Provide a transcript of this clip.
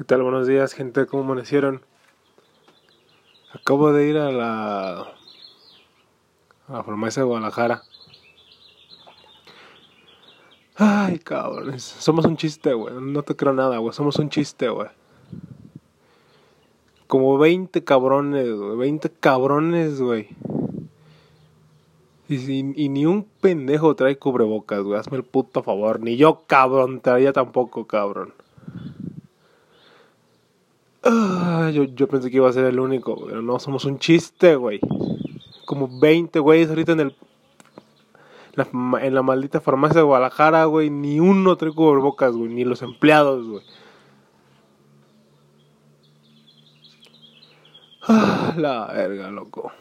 ¿Qué tal? Buenos días, gente. ¿Cómo amanecieron? Acabo de ir a la. a la farmacia de Guadalajara. Ay, cabrones. Somos un chiste, güey. No te creo nada, güey. Somos un chiste, güey. Como 20 cabrones, güey. 20 cabrones, güey. Y, ni un pendejo trae cubrebocas, güey. Hazme el puto favor. Ni yo, cabrón, traía tampoco, cabrón. Ah, yo, yo pensé que iba a ser el único, pero no, somos un chiste, güey. Como 20 güeyes ahorita en el. la en la maldita farmacia de Guadalajara, güey. Ni uno trae cubrebocas, güey. Ni los empleados, güey. Ah, la verga, loco.